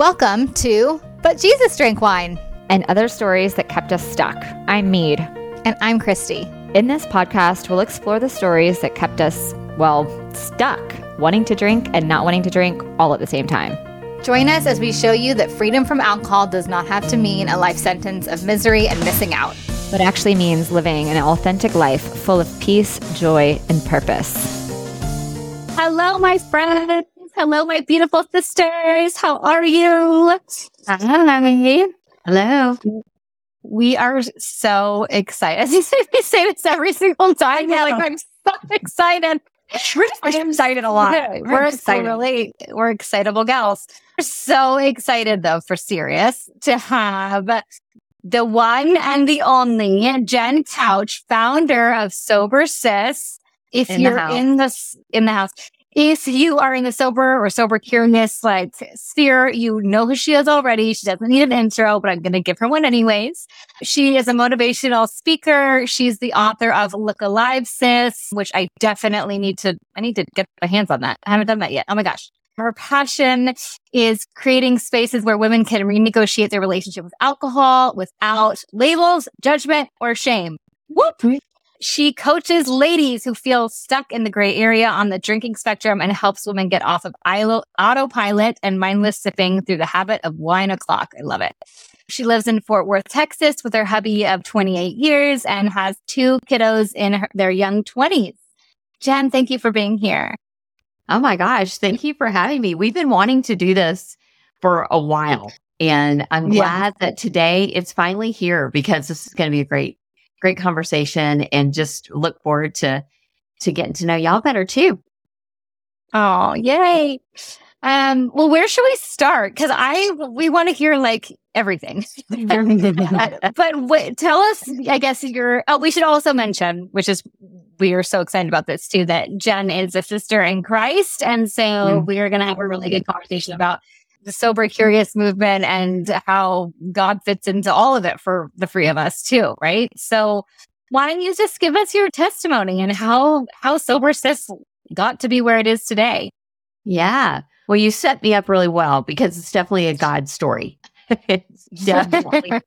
Welcome to But Jesus Drank Wine. and other stories that kept us stuck. I'm Meade. And I'm Christy. In this podcast, we'll explore the stories that kept us, well, stuck, wanting to drink and not wanting to drink all at the same time. Join us as we show you that freedom from alcohol does not have to mean a life sentence of misery and missing out. But actually means living an authentic life full of peace, joy, and purpose. Hello, my friends. Hello, my beautiful sisters. How are you? Hi. Hello. We are so excited. As you say, we say this every single time. We're like, I'm so excited. We're just excited a lot. Yeah, We're, excited. Really, we're excitable gals. We're so excited, though, for serious to have the one and the only Jenn Kautsch, founder of Sober Sis. If In you're in the in the house, if you are in the sober or sober curious like sphere, you know who she is already. She doesn't need an intro, but I'm going to give her one anyways. She is a motivational speaker. She's the author of Look Alive Sis, which I definitely need to, I need to get my hands on that. I haven't done that yet. Oh my gosh. Her passion is creating spaces where women can renegotiate their relationship with alcohol without labels, judgment, or shame. Whoop. She coaches ladies who feel stuck in the gray area on the drinking spectrum and helps women get off of ilo- autopilot and mindless sipping through the habit of wine o'clock. I love it. She lives in Fort Worth, Texas with her hubby of 28 years and has two kiddos in her, their young 20s. Jen, thank you for being here. Oh my gosh. Thank you for having me. We've been wanting to do this for a while. And I'm Yeah. glad that today it's finally here because this is going to be a great, great conversation and just look forward to, to getting to know y'all better too. Oh, yay. Um, well, where should we start? Cause I, we want to hear like everything. But what, tell us, I guess your, oh, we should also mention, which is, we are so excited about this too, that Jen is a sister in Christ. And so Mm. we are going to have a really good conversation about the sober curious movement and how God fits into all of it for the three of us too. Right. So why don't you just give us your testimony and how, how sober sis got to be where it is today? Yeah. Well, you set me up really well because it's definitely a God story. it's definitely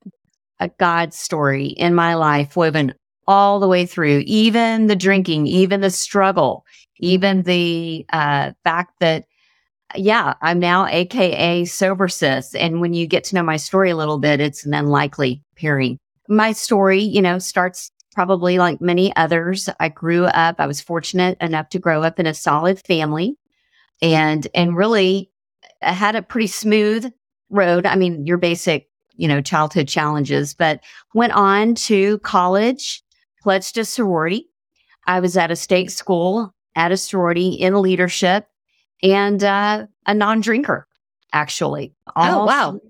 a God story in my life, woven all the way through, even the drinking, even the struggle, even the uh, fact that, yeah, I'm now AKA sober sis. And when you get to know my story a little bit, it's an unlikely pairing. My story, you know, starts probably like many others. I grew up, I was fortunate enough to grow up in a solid family and, and really had a pretty smooth road. I mean, your basic, you know, childhood challenges, but went on to college, pledged a sorority. I was at a state school at a sorority in leadership and uh, a non drinker, actually. Oh, wow. through-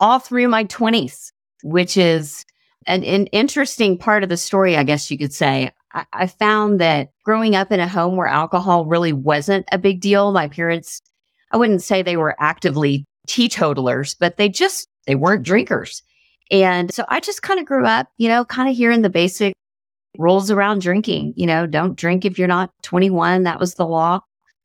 All through my 20s, which is an, an interesting part of the story, I guess you could say. I, I found that growing up in a home where alcohol really wasn't a big deal, my parents, I wouldn't say they were actively teetotalers, but they just, they weren't drinkers. And so I just kind of grew up, you know, kind of hearing the basic rules around drinking. You know, don't drink if you're not 21. That was the law.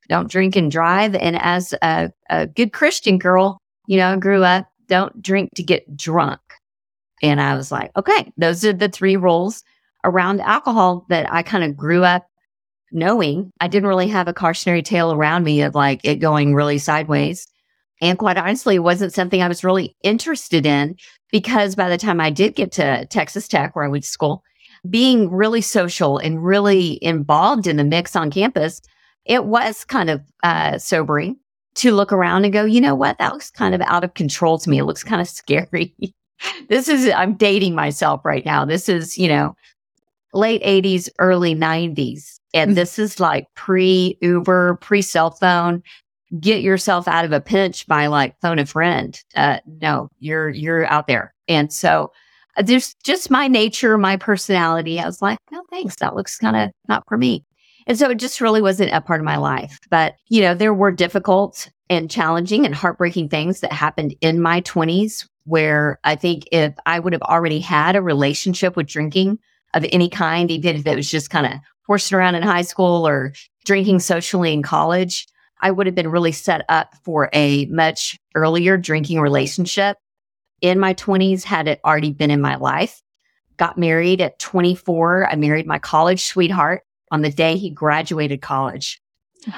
Don't drink and drive. And as a, a good Christian girl, you know, I grew up, don't drink to get drunk. And I was like, okay, those are the three rules around alcohol that I kind of grew up knowing. I didn't really have a cautionary tale around me of like it going really sideways. And quite honestly, it wasn't something I was really interested in because by the time I did get to Texas Tech, where I went to school, being really social and really involved in the mix on campus, it was kind of uh, sobering to look around and go, you know what? That looks kind of out of control to me. It looks kind of scary. this is, I'm dating myself right now. This is, you know, late 80s, early 90s. And this is like pre Uber, pre cell phone. Get yourself out of a pinch by like phone a friend. Uh, no, you're, you're out there. And so uh, there's just my nature, my personality. I was like, no, thanks. That looks kind of not for me. And so it just really wasn't a part of my life. But, you know, there were difficult and challenging and heartbreaking things that happened in my 20s where I think if I would have already had a relationship with drinking of any kind, even if it was just kind of horsing around in high school or drinking socially in college, I would have been really set up for a much earlier drinking relationship in my 20s had it already been in my life. Got married at 24. I married my college sweetheart on the day he graduated college.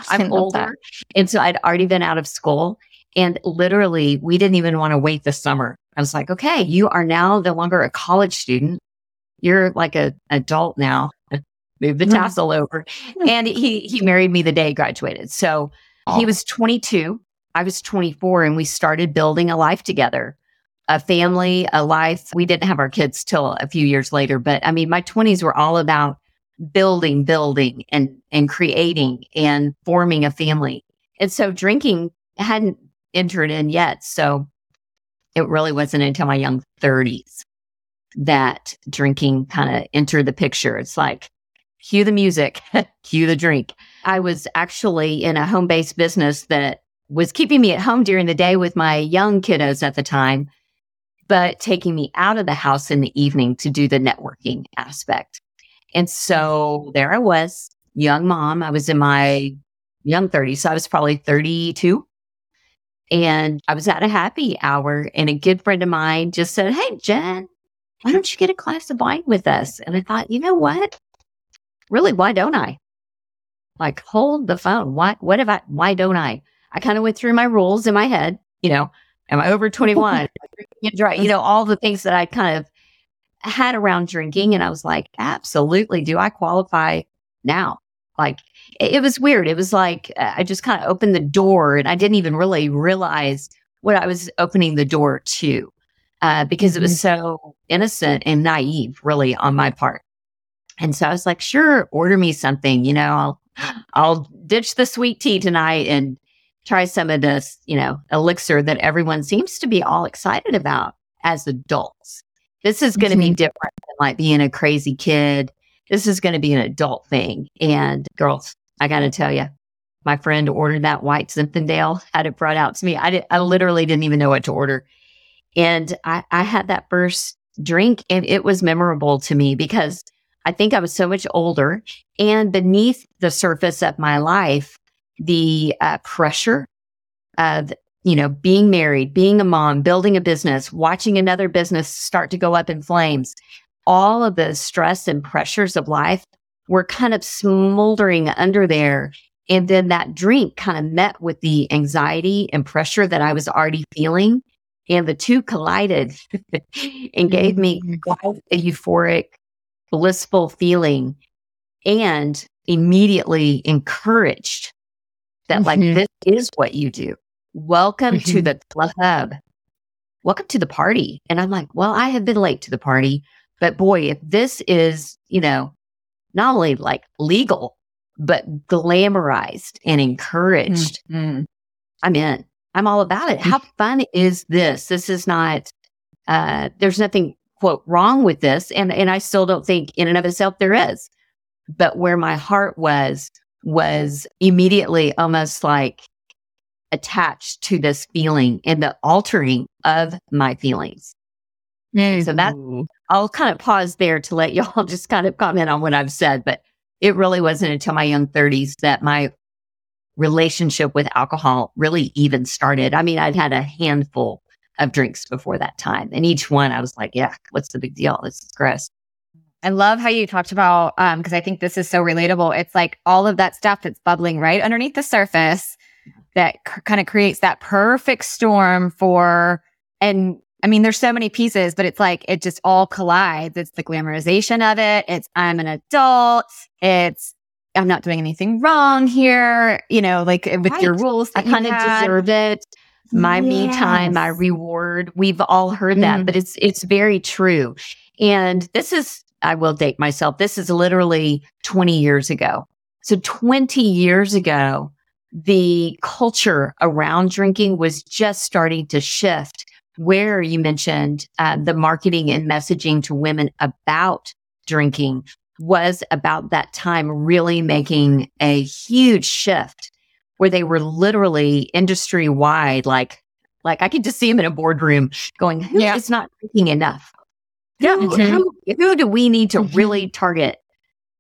I'm older. And so I'd already been out of school. And literally, we didn't even want to wait the summer. I was like, okay, you are now no longer a college student. You're like an adult now. Move the mm-hmm. tassel over. And he he married me the day he graduated. So oh. he was 22. I was 24 and we started building a life together. A family, a life. We didn't have our kids till a few years later, but I mean, my 20s were all about building, building and and creating and forming a family. And so drinking hadn't entered in yet. So it really wasn't until my young 30s that drinking kind of entered the picture. It's like, cue the music, cue the drink. I was actually in a home based business that was keeping me at home during the day with my young kiddos at the time, but taking me out of the house in the evening to do the networking aspect. And so mm-hmm. there I was, young mom. I was in my young 30s. So I was probably 32. And I was at a happy hour and a good friend of mine just said, Hey, Jen, why don't you get a glass of wine with us? And I thought, you know what? Really, why don't I? Like, hold the phone. Why, what if I, why don't I? I kind of went through my rules in my head. You know, am I over 21? you know, all the things that I kind of had around drinking. And I was like, absolutely. Do I qualify now? Like, it, it was weird. It was like uh, I just kind of opened the door and I didn't even really realize what I was opening the door to uh, because it was mm-hmm. so innocent and naive, really, on my part. And so I was like, sure, order me something. You know, I'll I'll ditch the sweet tea tonight and try some of this, you know, elixir that everyone seems to be all excited about as adults. This is going to mm-hmm. be different than like being a crazy kid. This is going to be an adult thing. And girls, I got to tell you, my friend ordered that white Zinfandel, had it brought out to me. I, did, I literally didn't even know what to order. And I, I had that first drink and it was memorable to me because I think I was so much older and beneath the surface of my life, the uh, pressure of you know, being married, being a mom, building a business, watching another business start to go up in flames, all of the stress and pressures of life were kind of smoldering under there. And then that drink kind of met with the anxiety and pressure that I was already feeling. And the two collided and gave me mm-hmm. a euphoric, blissful feeling and immediately encouraged that, like, mm-hmm. this is what you do. Welcome mm-hmm. to the club. Welcome to the party. And I'm like, well, I have been late to the party, but boy, if this is, you know, not only like legal, but glamorized and encouraged, mm-hmm. I'm in. I'm all about it. How fun is this? This is not, uh, there's nothing quote wrong with this. And, and I still don't think in and of itself there is. But where my heart was, was immediately almost like attached to this feeling and the altering of my feelings. Mm-hmm. So that I'll kind of pause there to let y'all just kind of comment on what I've said, but it really wasn't until my young 30s that my relationship with alcohol really even started. I mean, I'd had a handful of drinks before that time, and each one I was like, yeah, what's the big deal? This is gross. I love how you talked about um because I think this is so relatable. It's like all of that stuff that's bubbling right underneath the surface that c- kind of creates that perfect storm for, and I mean, there's so many pieces, but it's like it just all collides. It's the glamorization of it. It's I'm an adult. It's I'm not doing anything wrong here. You know, like with right. your rules. I kind of deserve it. My yes. me time, my reward. We've all heard mm. that, but it's it's very true. And this is I will date myself. This is literally 20 years ago. So 20 years ago, the culture around drinking was just starting to shift where you mentioned uh, the marketing and messaging to women about drinking was about that time really making a huge shift where they were literally industry wide like like i could just see them in a boardroom going who yeah. is not drinking enough yeah who, mm-hmm. who, who, do we need to mm-hmm. really target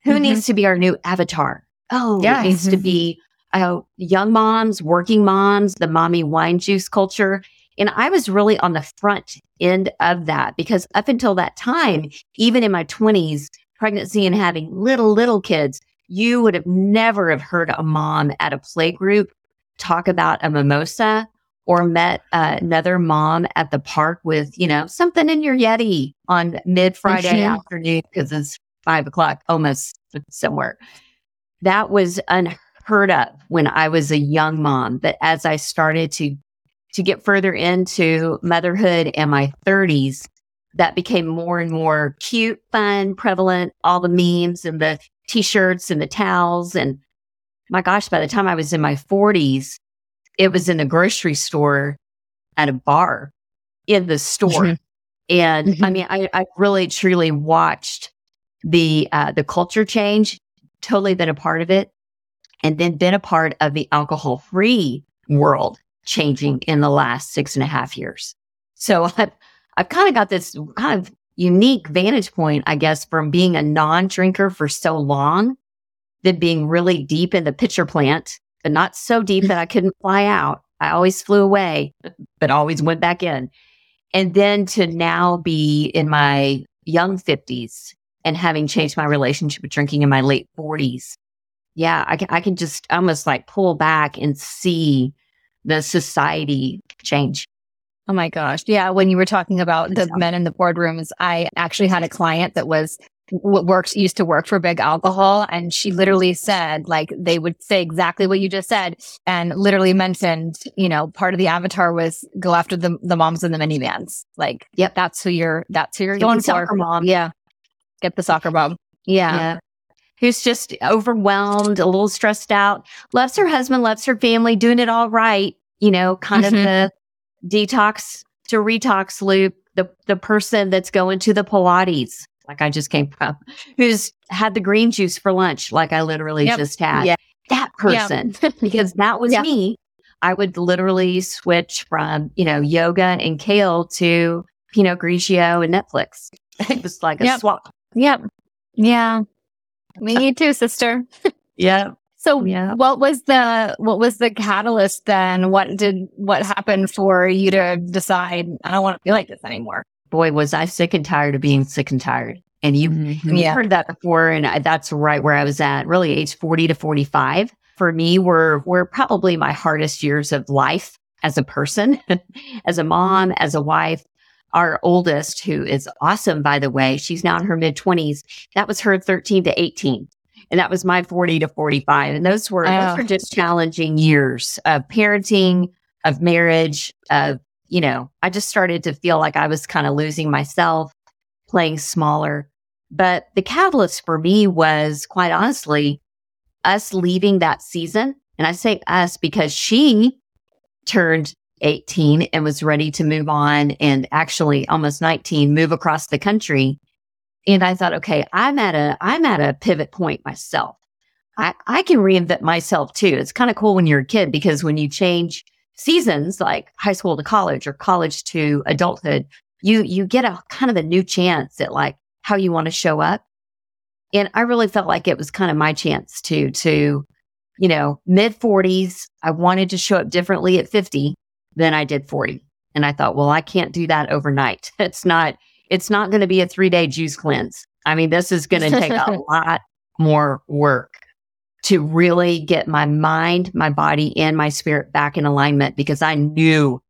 who mm-hmm. needs to be our new avatar oh yeah it needs to be uh, young moms, working moms, the mommy wine juice culture. And I was really on the front end of that because up until that time, even in my 20s, pregnancy and having little, little kids, you would have never have heard a mom at a play group talk about a mimosa or met uh, another mom at the park with, you know, something in your Yeti on mid Friday Mhm. afternoon because it's five o'clock almost somewhere. That was unheard of when I was a young mom. But as I started to to get further into motherhood and my 30s, that became more and more cute, fun, prevalent, all the memes and the t-shirts and the towels. And my gosh, by the time I was in my 40s, it was in the grocery store at a bar in the store. Mhm. And I Mhm. mean, I, I really truly watched the uh, the culture change, totally been a part of it, and then been a part of the alcohol free world changing in the last six and a half years. So I've I've kind of got this kind of unique vantage point, I guess, from being a non drinker for so long, than being really deep in the pitcher plant, but not so deep that I couldn't fly out. I always flew away, but always went back in. And then to now be in my young 50s and having changed my relationship with drinking in my late 40s. Yeah, I can, I can just almost like pull back and see the society change. Oh my gosh. Yeah. When you were talking about the men in the boardrooms, I actually had a client that was w- works used to work for big alcohol and she literally said like they would say exactly what you just said and literally mentioned you know part of the avatar was go after the the moms and the minivans like Yep. that's who you're that's who you're Get the going for soccer mom. yeah get the soccer mom yeah, Yeah. Who's just overwhelmed, a little stressed out, loves her husband, loves her family, doing it all right. You know, kind Mhm. of the detox to retox loop, the, the person that's going to the Pilates, like I just came from, who's had the green juice for lunch, like I literally Yep. just had. Yeah. That person, because that was Yeah. me. I would literally switch from, you know, yoga and kale to Pinot Grigio and Netflix. It was like a Yep. swap. yep yeah me too sister Yeah. So Yeah. what was the what was the catalyst then? What did what happened for you to decide I don't want to feel like this anymore? boy, was I sick and tired of being sick and tired. And you Mhm. Yeah. heard that before, and I, that's right where I was at. Really, age forty to forty-five for me were were probably my hardest years of life as a person, as a mom, as a wife. Our oldest, who is awesome, by the way, she's now in her mid twenties. That was her thirteen to eighteen. And that was my 40 to 45. And those were, Oh. those were just challenging years of parenting, of marriage, of, you know, I just started to feel like I was kind of losing myself, playing smaller. But the catalyst for me was quite honestly us leaving that season. And I say us because she turned 18 and was ready to move on and actually almost 19 move across the country. And I thought, okay, I'm at a, I'm at a pivot point myself. I, I can reinvent myself too. It's kind of cool when you're a kid because when you change seasons like high school to college or college to adulthood, you, you get a kind of a new chance at like how you want to show up. And I really felt like it was kind of my chance to, to, you know, mid forties. I wanted to show up differently at 50 than I did 40. And I thought, well, I can't do that overnight. It's not, it's not going to be a three day juice cleanse. I mean, this is going to take a lot more work to really get my mind, my body, and my spirit back in alignment because I knew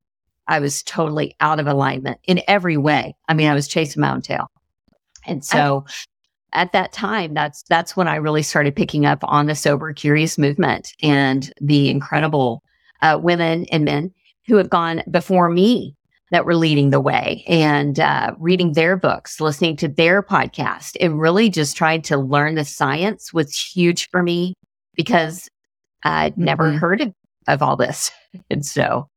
I was totally out of alignment in every way. I mean, I was chasing my own tail. And so at that time, that's that's when I really started picking up on the sober curious movement and the incredible uh, women and men who have gone before me that were leading the way and uh, reading their books, listening to their podcast, and really just trying to learn the science was huge for me because I'd never Mhm. heard of, of all this. And so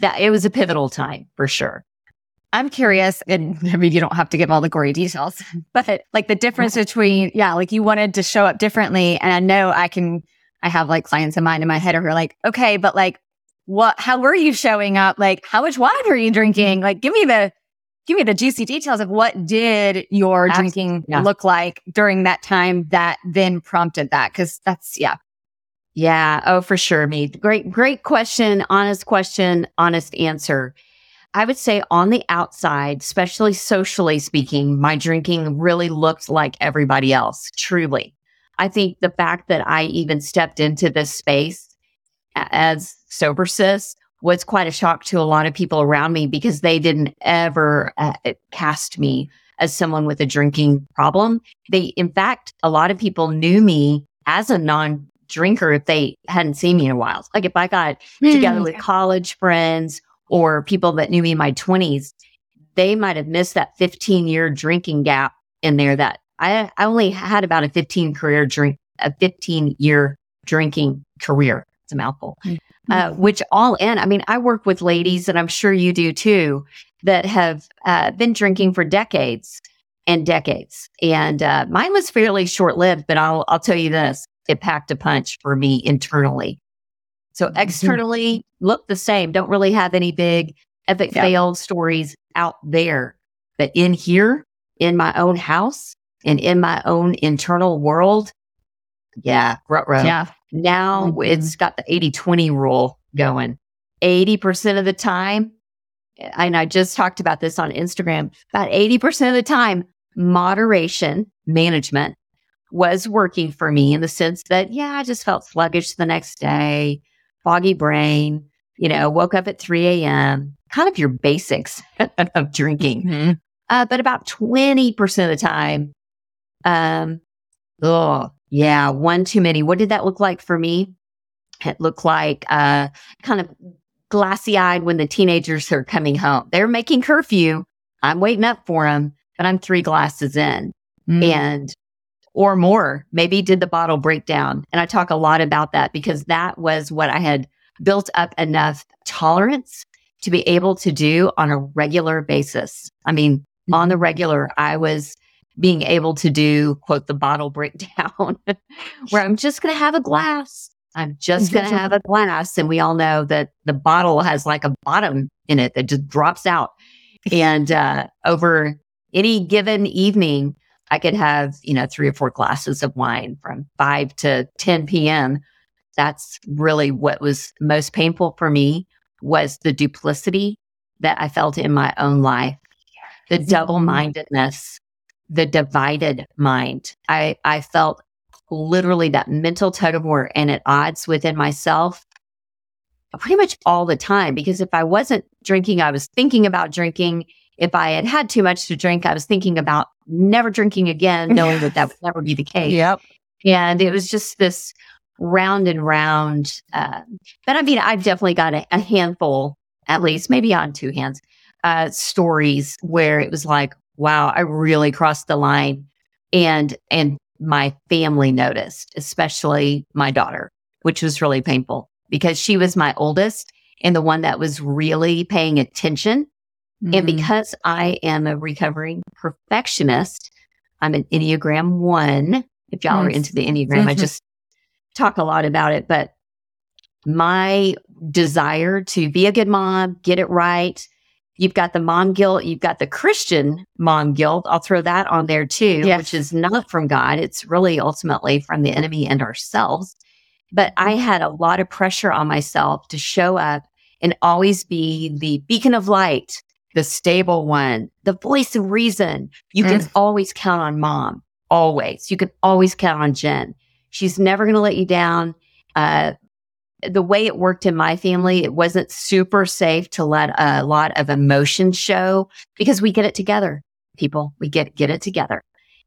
that it was a pivotal time for sure. I'm curious, and I mean, you don't have to give all the gory details, but like the difference between, yeah, like you wanted to show up differently. And I know I can, I have like clients in mind in my head who are like, okay, but like, what, how were you showing up? Like, how much wine were you drinking? Like, give me the, give me the juicy details of what did your Abs- drinking yeah. look like during that time that then prompted that? Cause that's, yeah. Yeah. Oh, for sure. Me. Great, great question. Honest question. Honest answer. I would say on the outside, especially socially speaking, my drinking really looked like everybody else, truly. I think the fact that I even stepped into this space as sober was quite a shock to a lot of people around me because they didn't ever uh, cast me as someone with a drinking problem. They, in fact, a lot of people knew me as a non drinker if they hadn't seen me in a while. Like if I got mm, together with college friends or people that knew me in my 20s, they might have missed that 15 year drinking gap in there that I, I only had about a 15 career drink, a 15 year drinking career. It's a mouthful, mm-hmm. Uh, which all in, I mean, I work with ladies and I'm sure you do too that have uh, been drinking for decades and decades. And uh, mine was fairly short lived, but I'll, I'll tell you this, it packed a punch for me internally. So mm-hmm. externally look the same. Don't really have any big epic yeah. fail stories out there. But in here, in my own house and in my own internal world, yeah, rut row. Yeah. Now mm-hmm. it's got the 80 20 rule going. 80% of the time, and I just talked about this on Instagram, about 80% of the time, moderation management was working for me in the sense that, yeah, I just felt sluggish the next day foggy brain, you know, woke up at 3 a.m., kind of your basics of drinking. Mm-hmm. Uh, but about 20% of the time, um, oh, yeah, one too many. What did that look like for me? It looked like uh, kind of glassy eyed when the teenagers are coming home. They're making curfew. I'm waiting up for them, but I'm three glasses in. Mm. And or more. Maybe did the bottle break down? And I talk a lot about that because that was what I had built up enough tolerance to be able to do on a regular basis. I mean, on the regular, I was being able to do, quote, the bottle breakdown, where I'm just going to have a glass. I'm just going to have a glass. And we all know that the bottle has like a bottom in it that just drops out. And uh, over any given evening, I could have, you know, three or four glasses of wine from 5 to 10 p.m. That's really what was most painful for me was the duplicity that I felt in my own life, the double-mindedness, the divided mind. I, I felt literally that mental tug of war and at odds within myself pretty much all the time. Because if I wasn't drinking, I was thinking about drinking if I had had too much to drink, I was thinking about never drinking again, knowing that that would never be the case. Yep. And it was just this round and round. Uh, but I mean, I've definitely got a, a, handful, at least maybe on two hands, uh, stories where it was like, wow, I really crossed the line. And, and my family noticed, especially my daughter, which was really painful because she was my oldest and the one that was really paying attention Mm-hmm. And because I am a recovering perfectionist, I'm an Enneagram one. If y'all are into the Enneagram, mm-hmm. I just talk a lot about it, but my desire to be a good mom, get it right. You've got the mom guilt. You've got the Christian mom guilt. I'll throw that on there too, yes. which is not from God. It's really ultimately from the enemy and ourselves. But I had a lot of pressure on myself to show up and always be the beacon of light the stable one, the voice of reason. You mm. can always count on mom. Always. You can always count on Jen. She's never going to let you down. Uh, the way it worked in my family, it wasn't super safe to let a lot of emotion show because we get it together. People, we get get it together.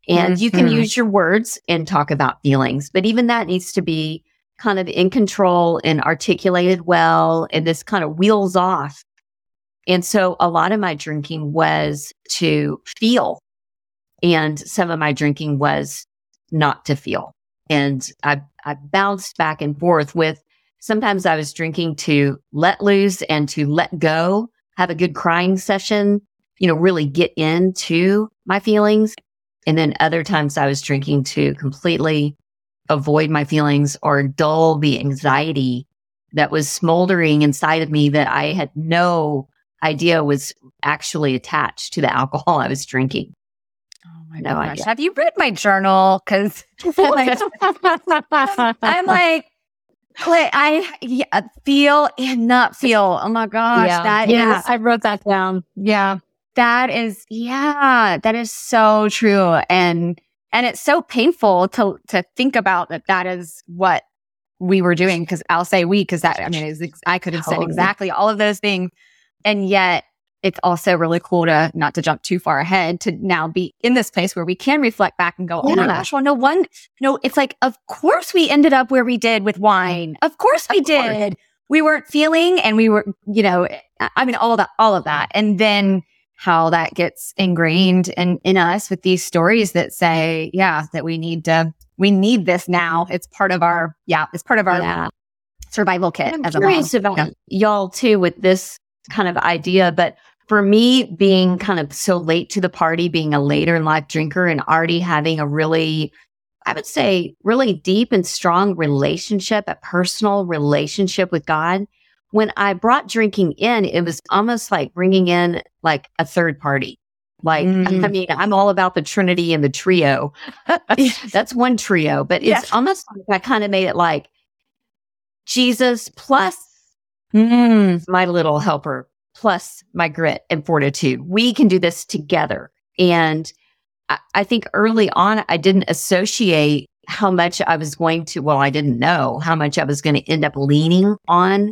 And mm-hmm. you can mm-hmm. use your words and talk about feelings, but even that needs to be kind of in control and articulated well. And this kind of wheels off and so a lot of my drinking was to feel. And some of my drinking was not to feel. And I, I bounced back and forth with sometimes I was drinking to let loose and to let go, have a good crying session, you know, really get into my feelings. And then other times I was drinking to completely avoid my feelings or dull the anxiety that was smoldering inside of me that I had no idea was actually attached to the alcohol I was drinking. Oh my no gosh. Idea. Have you read my journal? Because I'm like, Like, I yeah, feel and not feel. Oh my gosh, yeah. that yeah, is- I wrote that down. Yeah. that is yeah, that is so true, and and it's so painful to to think about that. That is what we were doing because I'll say we because that I mean is ex- I could have said exactly all of those things, and yet it's also really cool to not to jump too far ahead to now be in this place where we can reflect back and go, oh my gosh, well no one, no, it's like of course we ended up where we did with wine, of course we Of course. did. We weren't feeling, and we were, you know, I- mean all of that, all of that, and then how that gets ingrained in in us with these stories that say, yeah, that we need to, we need this now. It's part of our, yeah, it's part of our Yeah. survival kit I'm as a curious about Yeah. y'all too with this kind of idea, but for me, being kind of so late to the party, being a later in life drinker, and already having a really, I would say, really deep and strong relationship, a personal relationship with God. When I brought drinking in, it was almost like bringing in like a third party. Like, Mm. I mean, I'm all about the Trinity and the trio. That's one trio, but it's almost like I kind of made it like Jesus plus Mm. my little helper plus my grit and fortitude. We can do this together. And I, I think early on, I didn't associate how much I was going to, well, I didn't know how much I was going to end up leaning on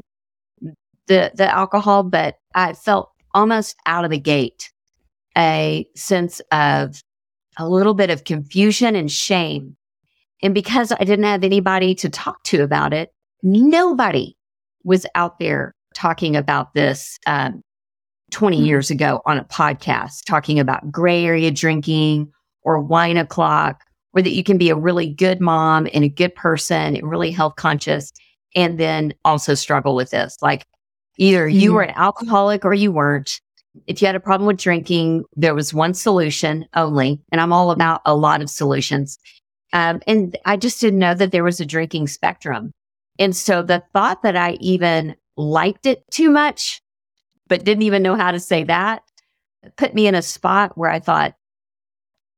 the, the alcohol, but I felt almost out of the gate a sense of a little bit of confusion and shame. And because I didn't have anybody to talk to about it, nobody was out there talking about this um, 20 years ago on a podcast, talking about gray area drinking or wine o'clock, or that you can be a really good mom and a good person and really health conscious, and then also struggle with this. Like either you Mhm. were an alcoholic or you weren't. If you had a problem with drinking, there was one solution only. And I'm all about a lot of solutions. Um, and I just didn't know that there was a drinking spectrum. And so the thought that I even liked it too much, but didn't even know how to say that, put me in a spot where I thought,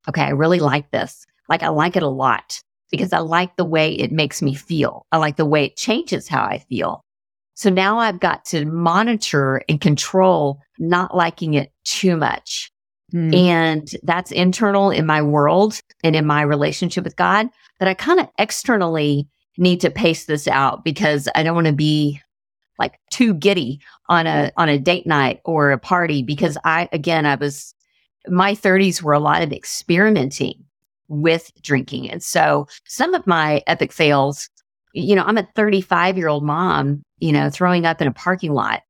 okay, I really like this. Like I like it a lot because I like the way it makes me feel. I like the way it changes how I feel. So now I've got to monitor and control not liking it too much. Mm. And that's internal in my world and in my relationship with God. But I kind of externally need to pace this out because I don't want to be like too giddy on a mm-hmm. on a date night or a party because I again I was my 30s were a lot of experimenting with drinking. And so some of my epic fails, you know, I'm a 35 year old mom, you know, throwing up in a parking lot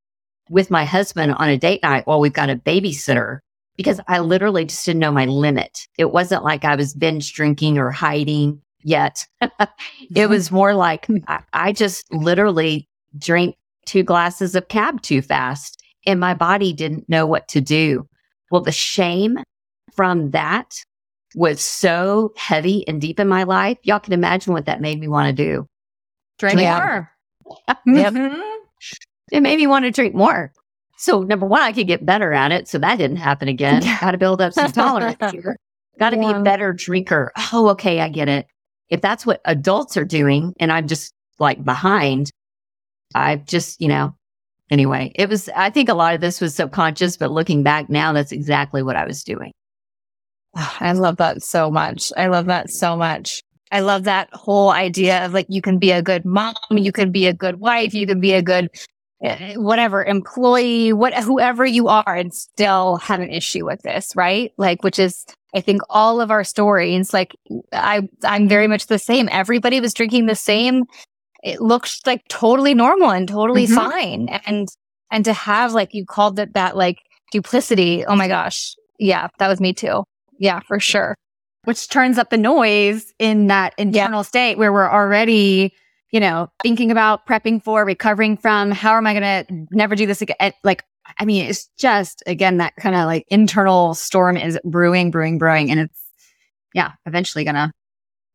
with my husband on a date night while we've got a babysitter because I literally just didn't know my limit. It wasn't like I was binge drinking or hiding yet. it mm-hmm. was more like hmm. I, I just literally drank two glasses of cab too fast and my body didn't know what to do. Well, the shame from that was so heavy and deep in my life. Y'all can imagine what that made me want to do. Drink Yeah. more. Yep. Mhm. It made me want to drink more. So number one, I could get better at it. So that didn't happen again. Got to build up some tolerance here. Got to be a better drinker. Oh, okay. I get it. If that's what adults are doing and I'm just like behind, I just, you know, anyway, it was, I think a lot of this was subconscious, but looking back now, that's exactly what I was doing. I love that so much. I love that so much. I love that whole idea of like you can be a good mom, you can be a good wife, you can be a good eh, whatever employee, what whoever you are, and still have an issue with this, right? Like, which is I think all of our stories. Like, I I'm very much the same. Everybody was drinking the same. It looks like totally normal and totally Mhm. fine, and and to have like you called it that like duplicity. Oh my gosh, yeah, that was me too. Yeah, for sure. Which turns up the noise in that internal state where we're already, you know, thinking about prepping for, recovering from, how am I going to never do this again? Like, I mean, it's just, again, that kind of like internal storm is brewing, brewing, brewing. And it's, yeah, eventually going to,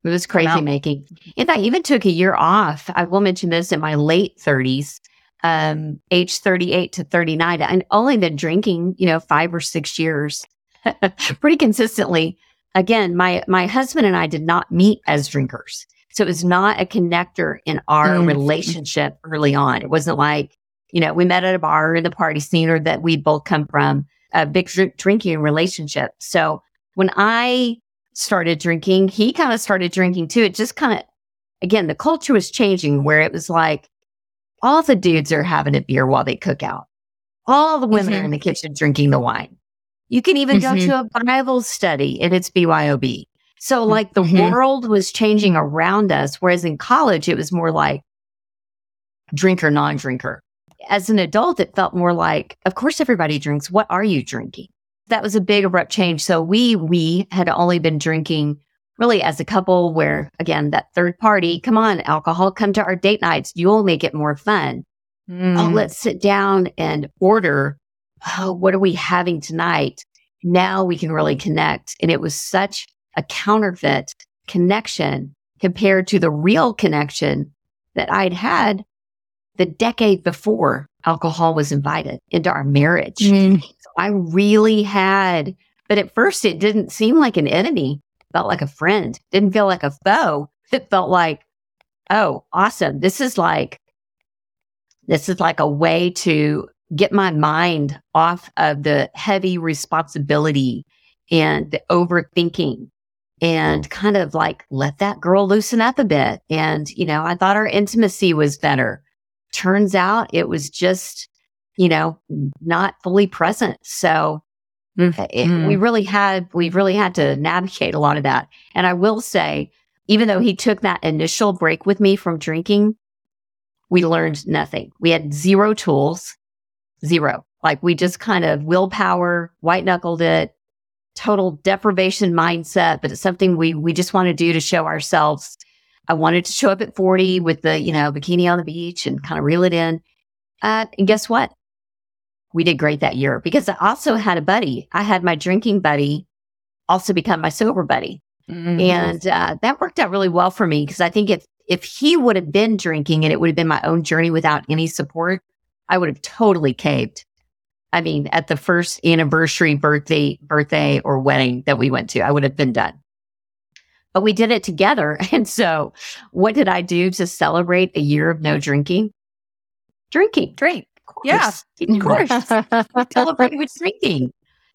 It was crazy making. And I even took a year off. I will mention this in my late 30s, um, age 38 to 39. And only been drinking, you know, five or six years pretty consistently. Again, my my husband and I did not meet as drinkers. So it was not a connector in our Mm. relationship early on. It wasn't like, you know, we met at a bar in the party scene or that we both come from a big drinking relationship. So when I started drinking, he kind of started drinking too. It just kind of, again, the culture was changing where it was like all the dudes are having a beer while they cook out. All the women are Mhm. in the kitchen drinking the wine. You can even go Mhm. to a Bible study and it's BYOB. So like the Mhm. world was changing around us. Whereas in college, it was more like drinker, non-drinker. As an adult, it felt more like, of course, everybody drinks. What are you drinking? That was a big abrupt change. So we, we had only been drinking really as a couple where again, that third party, come on, alcohol, come to our date nights. You'll make it more fun. Oh, Mm. let's sit down and order. Oh, what are we having tonight? Now we can really connect. And it was such a counterfeit connection compared to the real connection that I'd had the decade before alcohol was invited into our marriage. Mm. I really had, but at first it didn't seem like an enemy, felt like a friend, didn't feel like a foe. It felt like, oh, awesome. This is like, this is like a way to get my mind off of the heavy responsibility and the overthinking and kind of like let that girl loosen up a bit. And, you know, I thought our intimacy was better. Turns out it was just, you know, not fully present. So Mm. it- we really had, we really had to navigate a lot of that. And I will say, even though he took that initial break with me from drinking, we learned nothing. We had zero tools, zero. Like we just kind of willpower, white knuckled it, total deprivation mindset, but it's something we, we just want to do to show ourselves. I wanted to show up at 40 with the, you know, bikini on the beach and kind of reel it in. Uh, and guess what? We did great that year because I also had a buddy. I had my drinking buddy also become my sober buddy. Mhm. And uh, that worked out really well for me because I think if if he would have been drinking and it would have been my own journey without any support, I would have totally caved. I mean, at the first anniversary, birthday, birthday or wedding that we went to, I would have been done. But we did it together. And so what did I do to celebrate a year of no drinking? Drinking. drink. Yeah, Of course. Celebrate with drinking.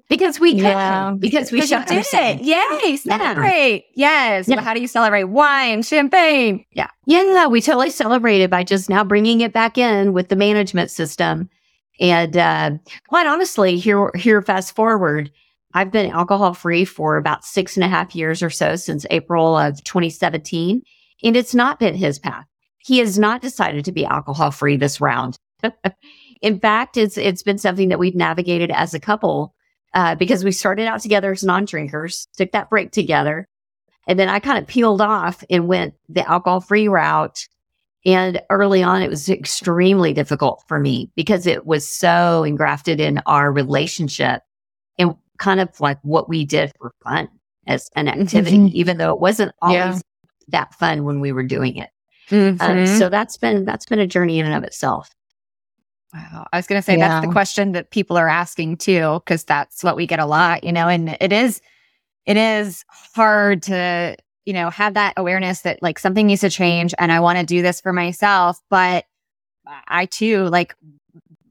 Because we Yeah. can. Because we Because you showed did it. Yay, celebrate. Yes. Yeah. But how do you celebrate? Wine, champagne. Yeah. Yeah. We totally celebrated by just now bringing it back in with the management system. And uh, quite honestly, here, here, fast forward, I've been alcohol free for about six and a half years or so since April of 2017. And it's not been his path. He has not decided to be alcohol free this round. In fact, it's, it's been something that we've navigated as a couple uh, because we started out together as non drinkers, took that break together. And then I kind of peeled off and went the alcohol free route. And early on, it was extremely difficult for me because it was so engrafted in our relationship and kind of like what we did for fun as an activity, Mhm. even though it wasn't always Yeah. that fun when we were doing it. Mhm. Uh, so that's been, that's been a journey in and of itself. Wow. I was going to say that's the question that people are asking too, because that's what we get a lot, you know, and it is, it is hard to, you know, have that awareness that like something needs to change and I want to do this for myself. But I too, like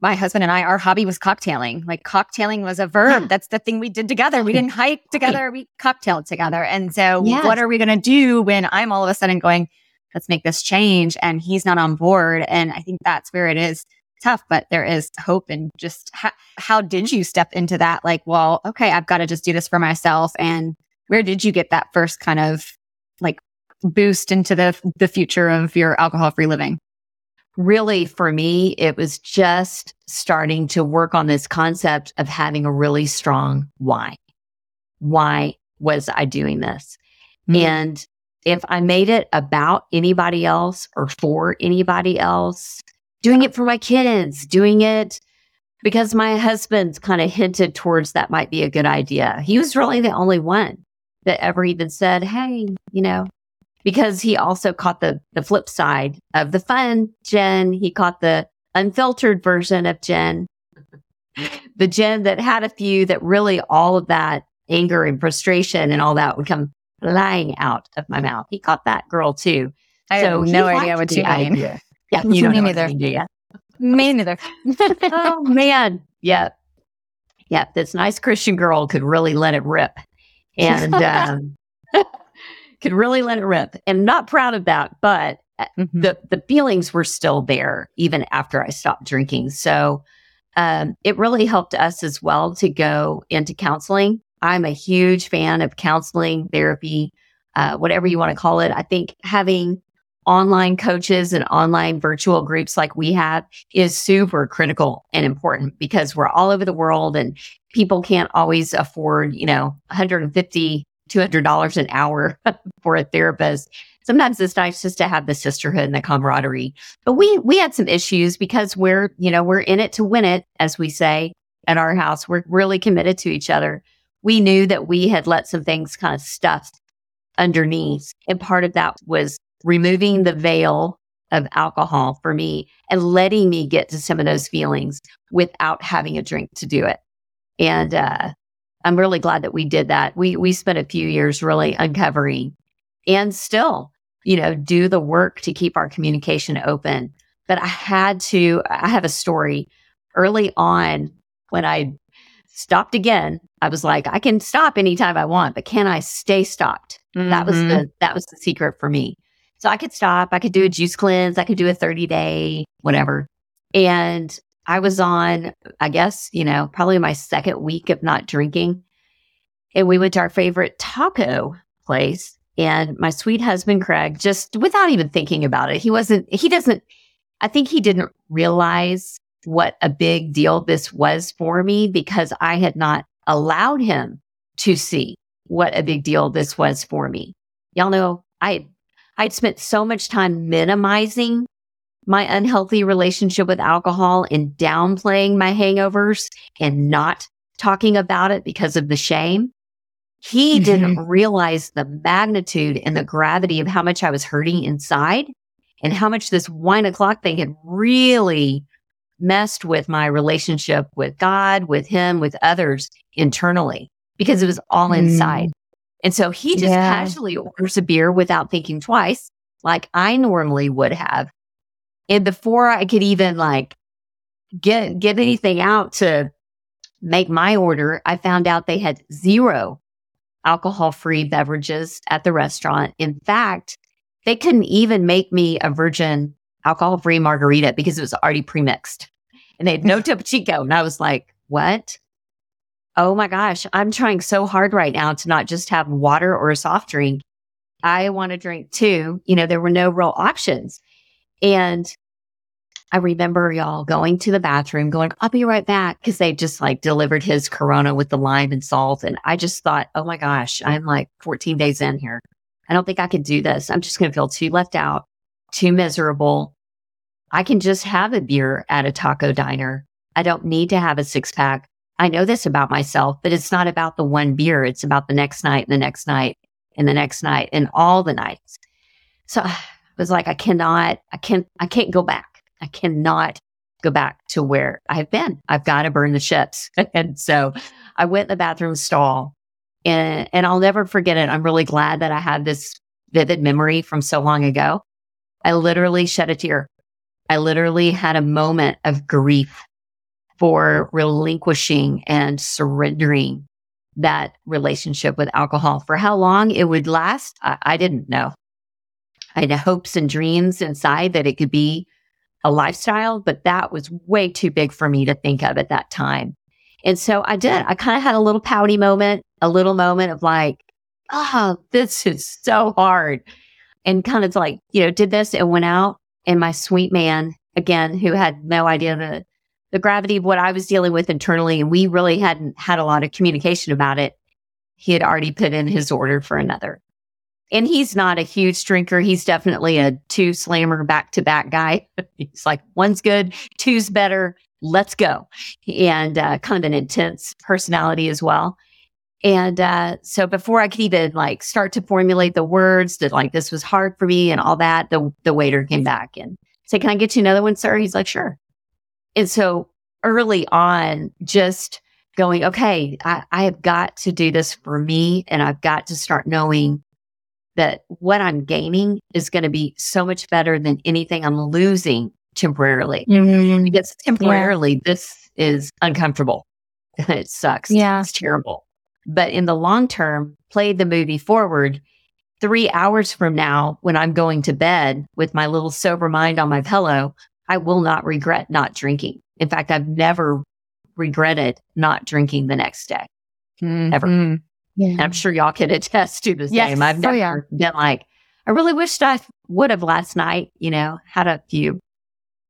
my husband and I, our hobby was cocktailing. Like cocktailing was a verb. That's the thing we did together. We didn't hike together. We cocktailed together. And so Yes. what are we going to do when I'm all of a sudden going, let's make this change and he's not on board? And I think that's where it is tough, but there is hope. And just how, how did you step into that? Like, well, okay, I've got to just do this for myself. And where did you get that first kind of like boost into the the future of your alcohol free living? really for me, it was just starting to work on this concept of having a really strong why. Why was I doing this? Mhm. And if I made it about anybody else or for anybody else, doing it for my kids, doing it because my husband kind of hinted towards that might be a good idea. He was really the only one that ever even said, Hey, you know, because he also caught the the flip side of the fun Jen. He caught the unfiltered version of Jen, the Jen that had a few that really all of that anger and frustration and all that would come flying out of my mouth. He caught that girl too. I So have no idea what you mean. idea. Yeah, you don't Me know neither. Do? Me neither. oh man. Yeah. Yeah. This nice Christian girl could really let it rip. And um, could really let it rip. And not proud of that, but uh, Mhm. the the feelings were still there even after I stopped drinking. So um, it really helped us as well to go into counseling. I'm a huge fan of counseling, therapy, uh, whatever you want to call it. I think having online coaches and online virtual groups like we have is super critical and important because we're all over the world and people can't always afford, you know, 150 $200 an hour for a therapist. Sometimes it's nice just to have the sisterhood and the camaraderie. But we we had some issues because we're, you know, we're in it to win it, as we say at our house. We're really committed to each other. We knew that we had let some things kind of stuff underneath. And part of that was removing the veil of alcohol for me and letting me get to some of those feelings without having a drink to do it. And uh, I'm really glad that we did that. We we spent a few years really uncovering and still, you know, do the work to keep our communication open. But I had to, I have a story early on when I stopped again. I was like, I can stop anytime I want, but can I stay stopped? That was Mhm. the that was the secret for me. So I could stop, I could do a juice cleanse, I could do a 30 day, whatever. And I was on, I guess, you know, probably my second week of not drinking. And we went to our favorite taco place. And my sweet husband, Craig, just without even thinking about it, he wasn't, he doesn't, I think he didn't realize what a big deal this was for me because I had not allowed him to see what a big deal this was for me. Y'all know I, I'd spent so much time minimizing my unhealthy relationship with alcohol and downplaying my hangovers and not talking about it because of the shame. He didn't realize the magnitude and the gravity of how much I was hurting inside and how much this wine o'clock thing had really messed with my relationship with God, with him, with others internally because it was all Mm. And so he just Yeah. casually orders a beer without thinking twice, like I normally would have. And before I could even like get get anything out to make my order, I found out they had zero alcohol free beverages at the restaurant. In fact, they couldn't even make me a virgin alcohol free margarita because it was already pre-mixed. And they had no Topo Chico. And I was like, what? Oh my gosh, I'm trying so hard right now to not just have water or a soft drink. I want to drink too. You know, there were no real options. And I remember y'all going to the bathroom, going, I'll be right back. Cause they just like delivered his Corona with the lime and salt. And I just thought, oh my gosh, I'm like 14 days in here. I don't think I can do this. I'm just going to feel too left out, too miserable. I can just have a beer at a taco diner. I don't need to have a six pack. I know this about myself, but it's not about the one beer. It's about the next night and the next night and the next night and all the nights. So I was like, I cannot, I can't, I can't go back. I cannot go back to where I've been. I've got to burn the ships. and so I went in the bathroom stall and, and I'll never forget it. I'm really glad that I had this vivid memory from so long ago. I literally shed a tear. I literally had a moment of grief for relinquishing and surrendering that relationship with alcohol. For how long it would last, I, I didn't know. I had hopes and dreams inside that it could be a lifestyle, but that was way too big for me to think of at that time. And so I did. I kind of had a little pouty moment, a little moment of like, oh, this is so hard. And kind of like, you know, did this and went out. And my sweet man, again, who had no idea the, the gravity of what I was dealing with internally, and we really hadn't had a lot of communication about it. He had already put in his order for another. And he's not a huge drinker. He's definitely a two slammer back to back guy. he's like, one's good, two's better. Let's go. And uh, kind of an intense personality as well. And uh, so before I could even like start to formulate the words that like this was hard for me and all that, the the waiter came back and said, "Can I get you another one, sir?" He's like, "Sure." And so early on, just going, okay, I, I have got to do this for me, and I've got to start knowing that what I'm gaining is going to be so much better than anything I'm losing temporarily. Mm-hmm. Because temporarily, this is uncomfortable. it sucks. Yeah. It's terrible. But in the long term, play the movie forward. Three hours from now, when I'm going to bed with my little sober mind on my pillow, I will not regret not drinking. In fact, I've never regretted not drinking the next day. Ever. Mhm. And I'm sure y'all can attest to the Yes. same. I've Oh, never yeah. been like, I really wished I would have last night, you know, had a few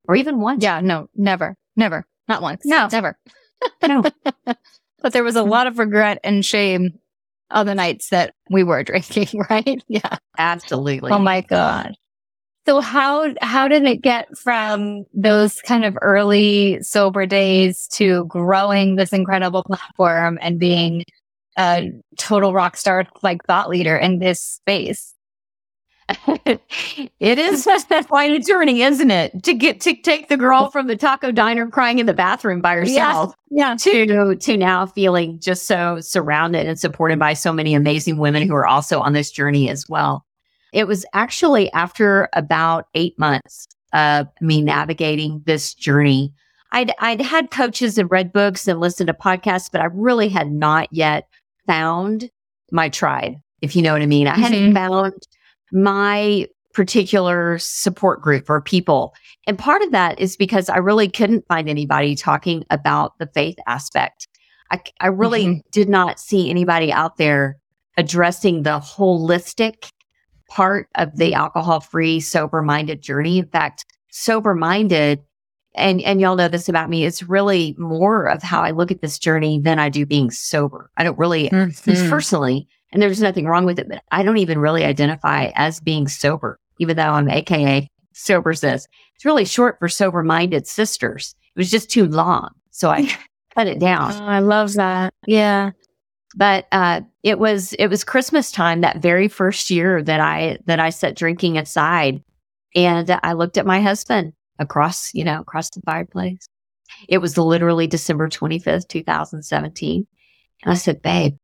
or even one. Yeah, no, never, never, not once. No. never. No. But there was a lot of regret and shame on the nights that we were drinking, right? Yeah. Absolutely. Oh my god. So how how did it get from those kind of early sober days to growing this incredible platform and being a total rock star like thought leader in this space? it is quite a journey, isn't it? To get to take the girl from the taco diner crying in the bathroom by herself Yeah. to to now feeling just so surrounded and supported by so many amazing women who are also on this journey as well. It was actually after about eight months of me navigating this journey. I'd I'd had coaches and read books and listened to podcasts, but I really had not yet found my tribe, if you know what I mean. I hadn't found my particular support group or people. And part of that is because I really couldn't find anybody talking about the faith aspect. I, I really Mhm. did not see anybody out there addressing the holistic part of the alcohol free, sober minded journey. In fact, sober minded, and, and y'all know this about me, it's really more of how I look at this journey than I do being sober. I don't really Mhm. personally, and there's nothing wrong with it, but I don't even really identify as being sober, even though I'm AKA sober sis. It's really short for sober minded sisters. It was just too long. So I cut it down. Oh, I love that. Yeah. But uh, it was it was Christmas time that very first year that I that I set drinking aside, and I looked at my husband across you know across the fireplace. It was literally December twenty fifth, two thousand seventeen, and I said, "Babe,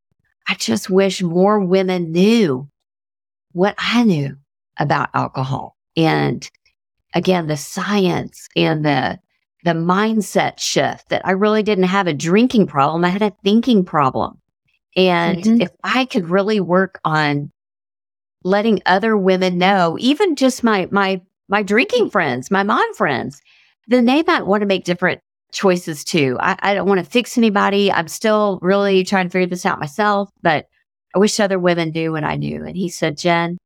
I just wish more women knew what I knew about alcohol and again the science and the the mindset shift that I really didn't have a drinking problem, I had a thinking problem." And Mhm. if I could really work on letting other women know, even just my my my drinking friends, my mom friends, then they might want to make different choices too. I, I don't want to fix anybody. I'm still really trying to figure this out myself, but I wish other women knew what I knew. And he said, Jenn,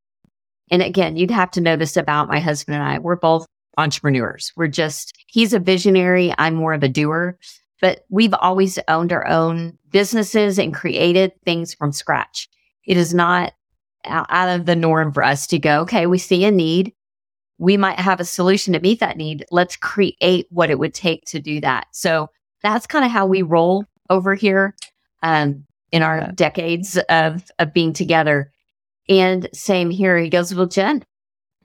and again, you'd have to know this about my husband and I. We're both entrepreneurs. We're just, he's a visionary. I'm more of a doer, but we've always owned our own businesses and created things from scratch. It is not out out of the norm for us to go, okay, we see a need. We might have a solution to meet that need. Let's create what it would take to do that. So that's kind of how we roll over here um, in our Yeah. decades of, of being together. And same here. He goes, well, Jenn,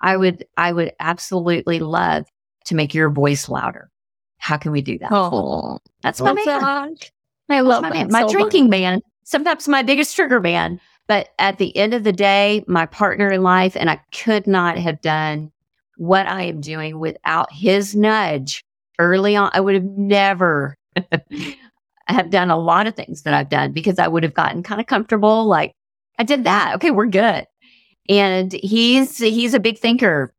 I would, I would absolutely love to make your voice louder. How can we do that? Oh, That's my love man. I love my, man. my so drinking man. Sometimes my biggest trigger man. But at the end of the day, my partner in life, and I could not have done what I am doing without his nudge early on. I would have never have done a lot of things that I've done because I would have gotten kind of comfortable. Like I did that. Okay, we're good. And he's he's a big thinker.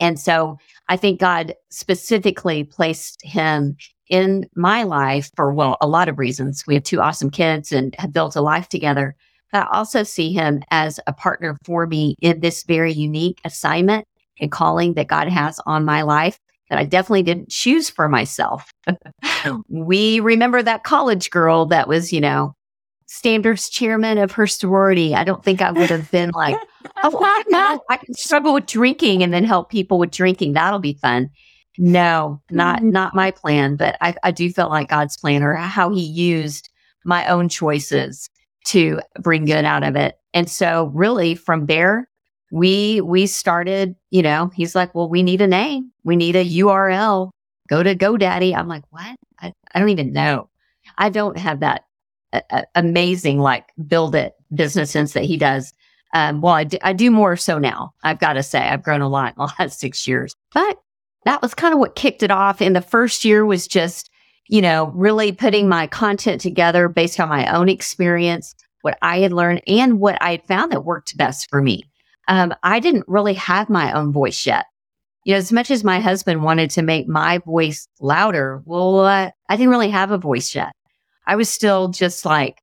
And so I think God specifically placed him in my life for well, a lot of reasons. We have two awesome kids and have built a life together. But I also see him as a partner for me in this very unique assignment and calling that God has on my life that I definitely didn't choose for myself. we remember that college girl that was, you know, standards chairman of her sorority. I don't think I would have been like, oh, I can struggle with drinking and then help people with drinking. That'll be fun. No, not Mhm. not my plan, but I, I do feel like God's plan or how he used my own choices to bring good out of it. And so really from there, we we started, you know, he's like, Well, we need a name. We need a URL. Go to GoDaddy. I'm like, what? I, I don't even know. I don't have that uh, amazing like build it business sense that he does. Um, well, I do, I do more so now. I've got to say, I've grown a lot in the last six years, but that was kind of what kicked it off. And the first year was just, you know, really putting my content together based on my own experience, what I had learned and what I had found that worked best for me. Um, I didn't really have my own voice yet. You know, as much as my husband wanted to make my voice louder, well, uh, I didn't really have a voice yet. I was still just like,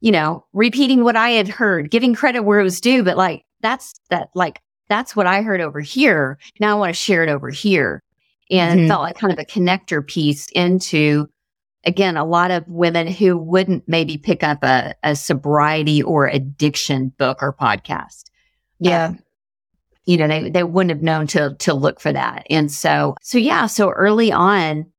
you know, repeating what I had heard, giving credit where it was due, but like, that's that, like, that's what I heard over here. Now I want to share it over here. And mm-hmm. felt like kind of a connector piece into, again, a lot of women who wouldn't maybe pick up a, a sobriety or addiction book or podcast. Yeah. Um, you know, they, they wouldn't have known to, to look for that. And so, so yeah, so early on,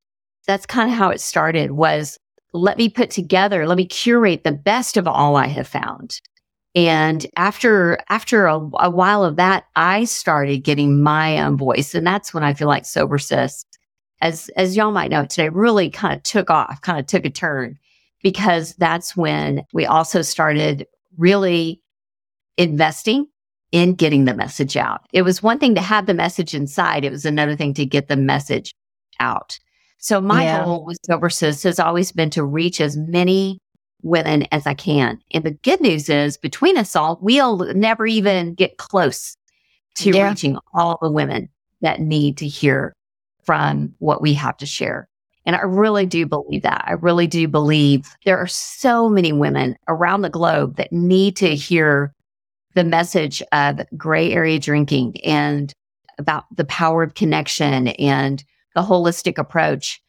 that's kind of how it started was let me put together, let me curate the best of all I have found. And after, after a, a while of that, I started getting my own voice. And that's when I feel like Sober Sis, as, as y'all might know today, really kind of took off, kind of took a turn because that's when we also started really investing in getting the message out. It was one thing to have the message inside. It was another thing to get the message out. So my yeah. goal with Sober Sis has always been to reach as many women as I can. And the good news is between us all, we'll never even get close to yeah. reaching all the women that need to hear from what we have to share. And I really do believe that. I really do believe there are so many women around the globe that need to hear the message of gray area drinking and about the power of connection and the holistic approach.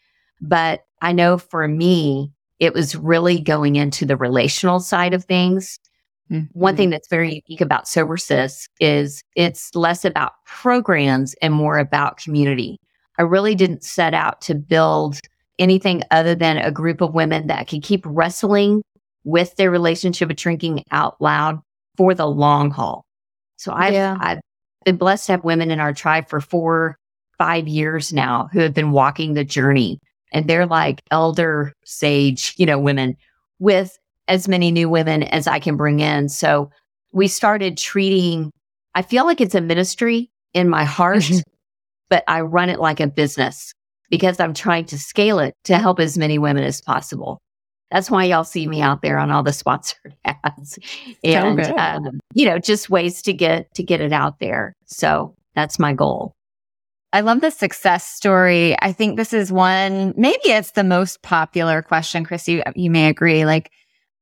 But I know for me, it was really going into the relational side of things. Mm-hmm. One thing that's very unique about Sober Sis is it's less about programs and more about community. I really didn't set out to build anything other than a group of women that can keep wrestling with their relationship with drinking out loud for the long haul. So I've, yeah. I've been blessed to have women in our tribe for four, five years now who have been walking the journey and they're like elder sage, you know, women with as many new women as I can bring in. So we started treating, I feel like it's a ministry in my heart, mm-hmm. but I run it like a business because I'm trying to scale it to help as many women as possible. That's why y'all see me out there on all the sponsored ads and, um, you know, just ways to get, to get it out there. So that's my goal. I love the success story. I think this is one, maybe it's the most popular question, Chris, you, you may agree. Like,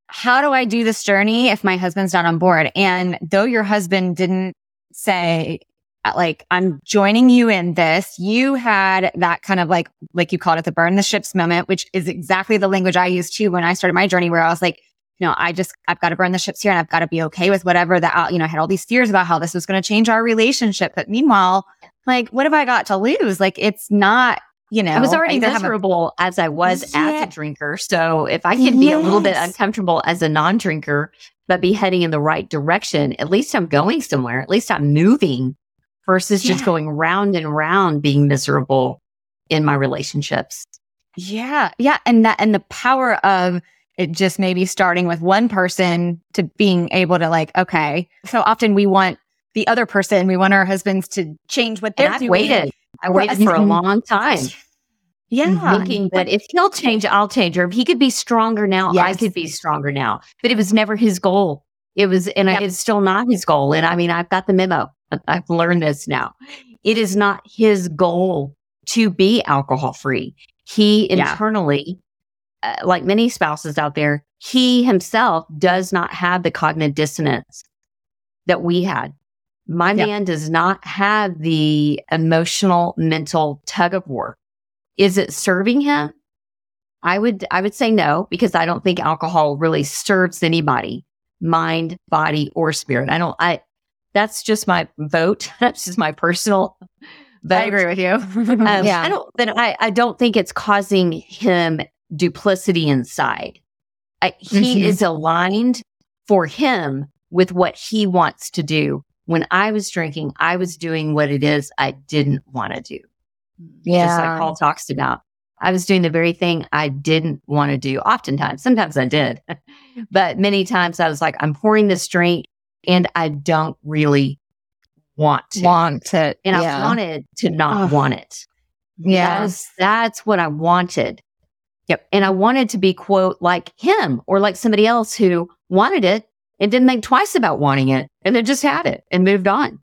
how do I do this journey if my husband's not on board? And though your husband didn't say, uh, like, I'm joining you in this, you had that kind of like, like you called it the burn the ships moment, which is exactly the language I used too when I started my journey, where I was like, you know, I just, I've got to burn the ships here and I've got to be okay with whatever that, you know, I had all these fears about how this was going to change our relationship. But meanwhile, like, what have I got to lose? Like, it's not, you know, I was already miserable a- as I was yeah. as a drinker. So if I can yes. be a little bit uncomfortable as a non drinker, but be heading in the right direction, at least I'm going somewhere. At least I'm moving versus yeah. just going round and round being miserable in my relationships. Yeah. Yeah. And that, and the power of, it just maybe starting with one person to being able to like, okay. So often we want the other person. We want our husbands to change what they're and doing. Waited. I waited for a long time. Yeah. Thinking that if he'll change, I'll change. Or if he could be stronger now, yes. I could be stronger now. But it was never his goal. It was, and yep. it's still not his goal. And I mean, I've got the memo. I've learned this now. It is not his goal to be alcohol free. He internally, yeah. uh, like many spouses out there, he himself does not have the cognitive dissonance that we had. My yep. man does not have the emotional, mental tug of war. Is it serving him? I would, I would say no, because I don't think alcohol really serves anybody, mind, body, or spirit. I don't, I, that's just my vote. That's just my personal vote. I agree with you. um, yeah. I don't, then I, I don't think it's causing him duplicity inside. I, he mm-hmm. is aligned for him with what he wants to do when I was drinking, I was doing what it is I didn't want to do. Yeah. Just like Paul talks about. I was doing the very thing I didn't want to do. Oftentimes, sometimes I did, but many times I was like, I'm pouring this drink and I don't really want to. Want it. and yeah. I wanted to not want it. yeah. That's, that's what I wanted. Yep. And I wanted to be, quote, like him or like somebody else who wanted it and didn't think twice about wanting it and then just had it and moved on.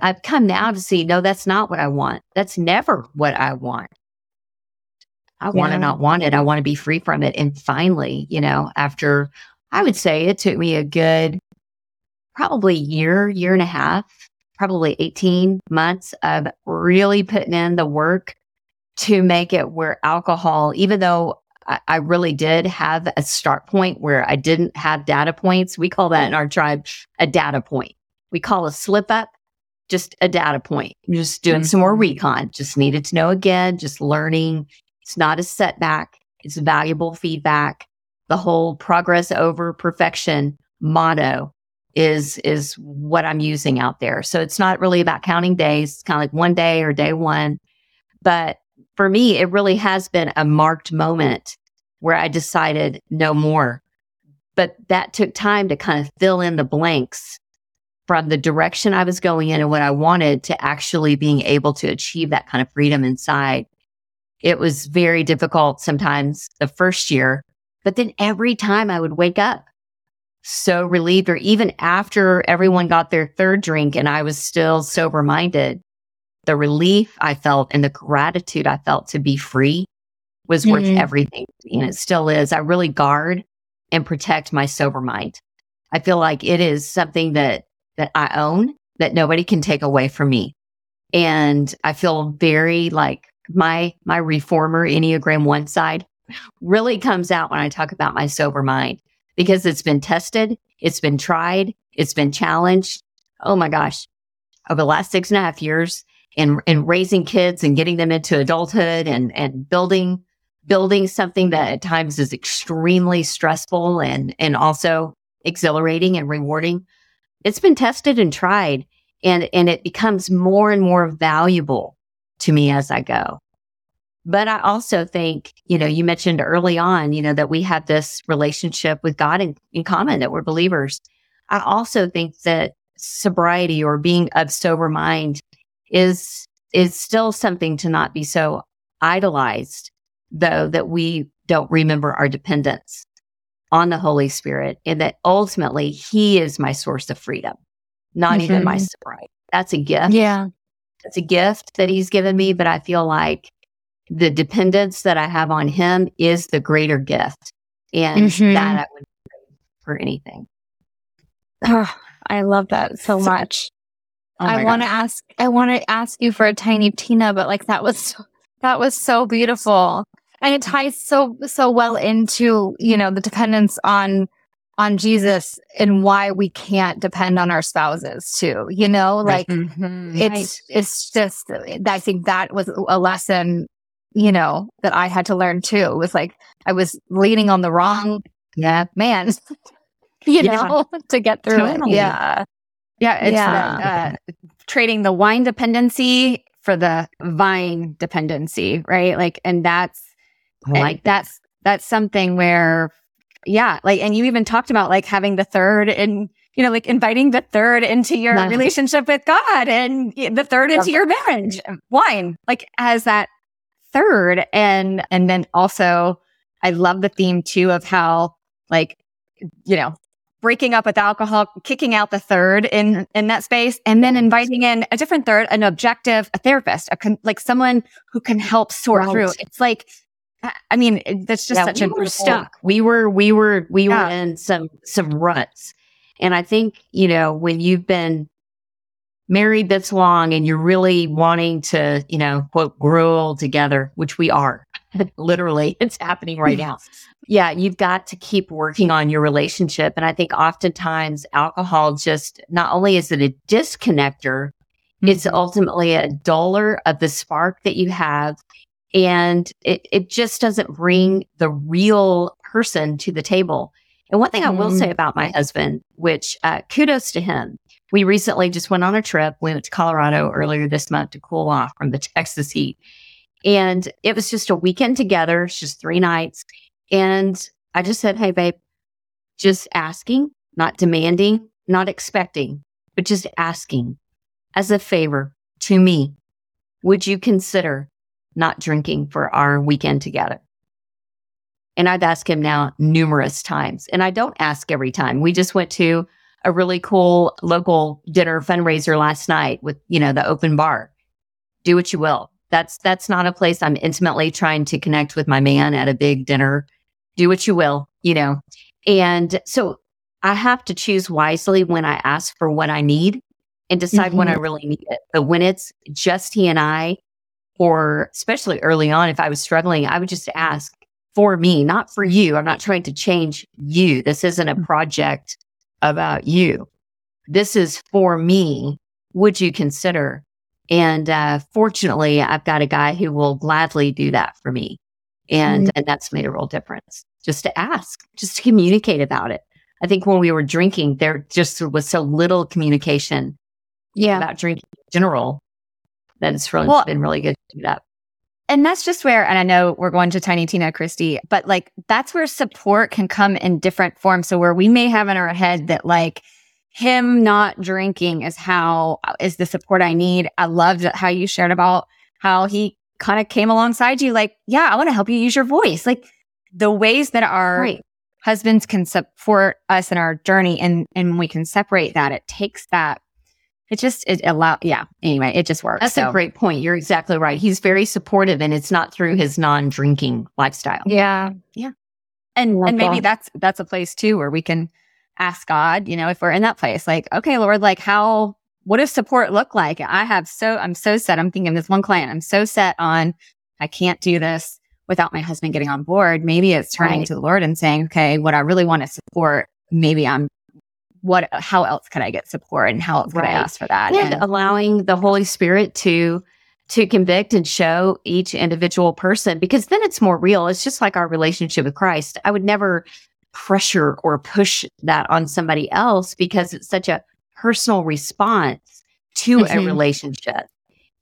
I've come now to see, no, that's not what I want. That's never what I want. I want to not want it. I want to be free from it. And finally, you know, after I would say it took me a good probably year, year and a half, probably 18 months of really putting in the work to make it where alcohol, even though I, I really did have a start point where I didn't have data points, we call that in mm. our tribe a data point. We call a slip up just a data point. I'm just doing some more mm. recon, just needed to know again, just learning. It's not a setback, it's valuable feedback. The whole progress over perfection motto is is what I'm using out there. So it's not really about counting days. It's kind of like one day or day one. But for me, it really has been a marked moment where I decided no more. But that took time to kind of fill in the blanks from the direction I was going in and what I wanted to actually being able to achieve that kind of freedom inside. It was very difficult sometimes the first year, but then every time I would wake up so relieved, or even after everyone got their third drink and I was still sober minded, the relief I felt and the gratitude I felt to be free was worth Mhm. everything. And it still is. I really guard and protect my sober mind. I feel like it is something that, that I own that nobody can take away from me. And I feel very like my, my reformer Enneagram one side really comes out when I talk about my sober mind because it's been tested, it's been tried, it's been challenged. Oh my gosh. Over the last six and a half years and, and raising kids and getting them into adulthood and, and building, building something that at times is extremely stressful and, and also exhilarating and rewarding. It's been tested and tried and, and it becomes more and more valuable to me as I go. But I also think, you know, you mentioned early on, you know, that we have this relationship with God in, in common, that we're believers. I also think that sobriety or being of sober mind is, is still something to not be so idolized, though, that we don't remember our dependence on the Holy Spirit and that ultimately He is my source of freedom, not even my sobriety. That's a gift yeah. it's a gift that he's given me, but I feel like the dependence that I have on him is the greater gift. And Mhm. that I would for anything. Oh, I love that so much. Oh I want to ask. I want to ask you for a tiny Tina, but like that was so, that was so beautiful, and it ties so so well into you know the dependence on on Jesus and why we can't depend on our spouses too. You know, like Mhm. it's it's just I think that was a lesson you know that I had to learn too. It was like I was leaning on the wrong Yeah. man, you Yeah. know, to get through Totally. it. Yeah. Yeah, it's Yeah. uh, trading the wine dependency for the vine dependency, right? Like, and that's I like that. that's that's something where, yeah, like, and you even talked about like having the third and you know, like inviting the third into your Nice. relationship with God and the third into your marriage, wine, like as that third, and and then also, I love the theme too of how like, you know, breaking up with alcohol, kicking out the third in in that space, and then inviting in a different third, an objective, a therapist, a con- like someone who can help sort Right. through. It's like, I- mean, that's just Yeah, such we a were stuck. We were, we were, we Yeah. were in some, some ruts. And I think, you know, when you've been married this long and you're really wanting to, you know, quote, grow all together, which we are literally, it's happening right now. Yeah. You've got to keep working on your relationship. And I think oftentimes alcohol just not only is it a disconnector, it's ultimately a duller of the spark that you have. And it, it just doesn't bring the real person to the table. And one thing I will say about my husband, which uh, kudos to him. We recently just went on a trip. We went to Colorado earlier this month to cool off from the Texas heat. And it was just a weekend together, it's just three nights. And I just said, Hey, babe, just asking, not demanding, not expecting, but just asking as a favor to me, would you consider not drinking for our weekend together? And I've asked him now numerous times. And I don't ask every time. We just went to a really cool local dinner fundraiser last night with, you know, the open bar. Do what you will. That's that's not a place I'm intimately trying to connect with my man at a big dinner. Do what you will, you know. And so I have to choose wisely when I ask for what I need and decide mm-hmm. when I mm-hmm. really need it. But when it's just he and I, or especially early on, if I was struggling, I would just ask for me, not for you. I'm not trying to change you. This isn't a mm. project about you. This is for me. Would you consider? And uh, fortunately, I've got a guy who will gladly do that for me. And, mm-hmm. and that's made a real difference just to ask, just to communicate about it. I think when we were drinking, there just was so little communication yeah. about drinking in general that it's really well, been really good to do that. And that's just where, and I know we're going to Tiny Tina Christie, but like that's where support can come in different forms. So where we may have in our head that like him not drinking is how is the support I need. I loved how you shared about how he kind of came alongside you, like, yeah, I want to help you use your voice. Like the ways that our right. husbands can support us in our journey and and we can separate that, it takes that it just it allow yeah anyway it just works that's so. a great point. You're exactly right. He's very supportive and it's not through his non-drinking lifestyle. Yeah. Yeah. And and maybe that's that's a place too where we can ask god you know if we're in that place like okay lord like how what does support look like? I have so i'm so set i'm thinking this one client i'm so set on i can't do this without my husband getting on board maybe it's turning right. to the lord and saying okay what i really want to support maybe i'm what how else could I get support and how else could I ask for that? And, and allowing the Holy Spirit to to convict and show each individual person because then it's more real. It's just like our relationship with Christ. I would never pressure or push that on somebody else because it's such a personal response to mm-hmm. a relationship.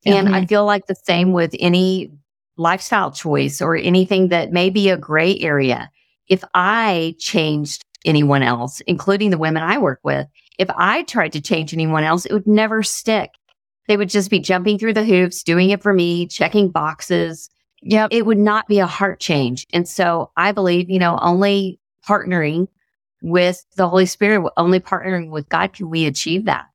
Mm-hmm. And I mm-hmm. feel like the same with any lifestyle choice or anything that may be a gray area. If I changed anyone else, including the women I work with. If I tried to change anyone else, it would never stick. They would just be jumping through the hoops, doing it for me, checking boxes. Yep. It would not be a heart change. And so I believe, you know, only partnering with the Holy Spirit, only partnering with God can we achieve that.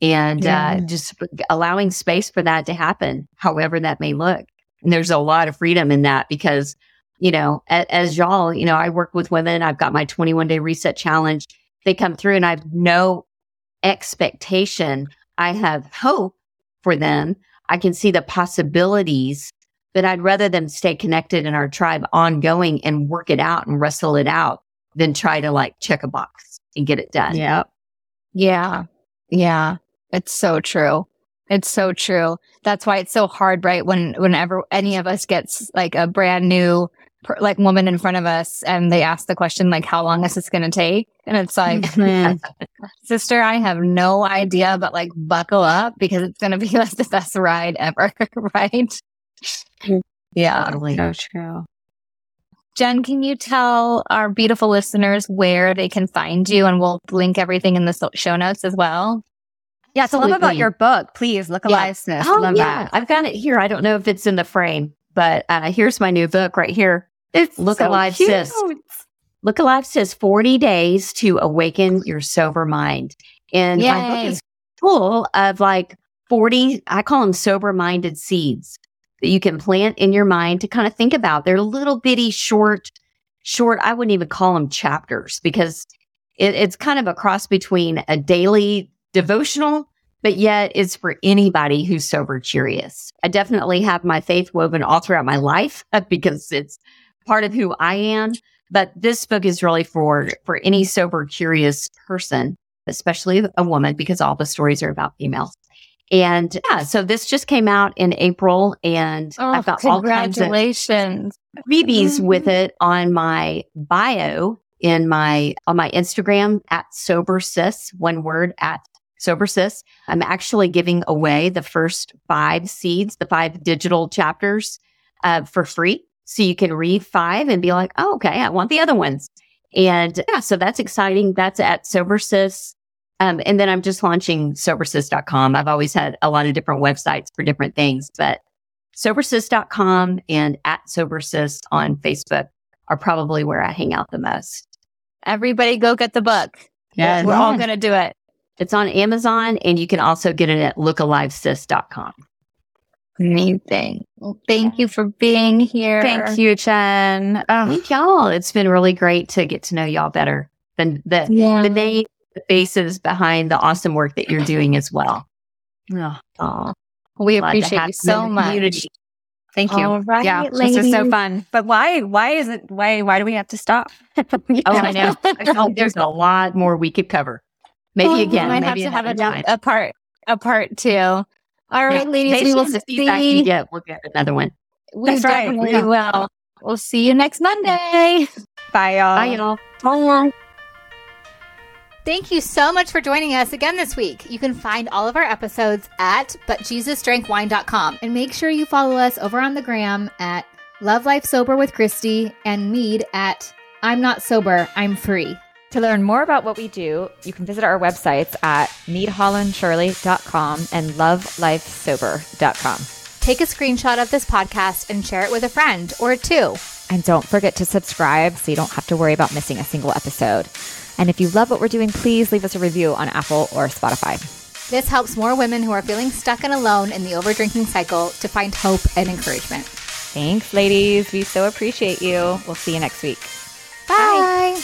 And yeah. uh, just allowing space for that to happen, however that may look. And there's a lot of freedom in that because you know, as, as y'all, you know, I work with women. I've got my 21 day reset challenge. They come through and I have no expectation. I have hope for them. I can see the possibilities, but I'd rather them stay connected in our tribe ongoing and work it out and wrestle it out than try to like check a box and get it done. Yeah. Yeah. Yeah. It's so true. It's so true. That's why it's so hard, right? When whenever any of us gets like a brand new per, like woman in front of us and they ask the question like how long is this going to take? And it's like sister i have no idea but like buckle up because it's going to be like the best ride ever. Right? Mm. Yeah. Totally. So true. Jenn can you tell our beautiful listeners where they can find you? And we'll link everything in the show notes as well yeah, so love about your book, please. Look alive, yeah. Oh, yeah. That. I've got it here. I don't know if it's in the frame, but uh, here's my new book right here. It's Look so Alive cute. says Look Alive Sis 40 days to awaken your sober mind. And Yay. my book is full of like 40, I call them sober minded seeds that you can plant in your mind to kind of think about. They're little bitty short, short, I wouldn't even call them chapters because it, it's kind of a cross between a daily devotional, but yet it's for anybody who's sober curious. I definitely have my faith woven all throughout my life because it's part of who I am. But this book is really for for any sober, curious person, especially a woman, because all the stories are about females. And yeah, so this just came out in April, and oh, I've got all kinds of freebies mm-hmm. with it on my bio in my on my Instagram at sober sis, one word at sober sis. I'm actually giving away the first five seeds, the five digital chapters uh, for free. So you can read five and be like, oh, okay, I want the other ones. And yeah, so that's exciting. That's at sobersis Um, and then I'm just launching sobersis.com. I've always had a lot of different websites for different things, but sobersis.com and at sobersis on Facebook are probably where I hang out the most. Everybody go get the book. Yes. We're all going to do it. It's on Amazon and you can also get it at lookalivesis.com. Amazing. Well, thank you for being here. Thank you, Jenn. Oh, Thank y'all. It's been really great to get to know y'all better than the, Yeah. the name, the faces behind the awesome work that you're doing as well. oh, Aw, We glad appreciate you so much. community. thank you. All right, yeah, this is so fun. But why? Why is it? Why? Why do we have to stop? Oh, I know. Oh, There's a lot more we could cover. Maybe Well, again. We might maybe have to have a, time. a part, a part two. All right, Yeah. ladies, Based we will on the feedback see. get, we'll get another one. We That's definitely yeah. will. We'll see you next Monday. Bye, y'all. Bye, y'all. Bye. Thank you so much for joining us again this week. You can find all of our episodes at butjesusdrankwine.com and make sure you follow us over on the gram at Love Life Sober with Christy and Meade at I'm Not Sober, I'm Free. To learn more about what we do, you can visit our websites at meadhollandshirley.com and lovelifesober.com. Take a screenshot of this podcast and share it with a friend or two. And don't forget to subscribe so you don't have to worry about missing a single episode. And if you love what we're doing, please leave us a review on Apple or Spotify. This helps more women who are feeling stuck and alone in the overdrinking cycle to find hope and encouragement. Thanks, ladies. We so appreciate you. We'll see you next week. Bye.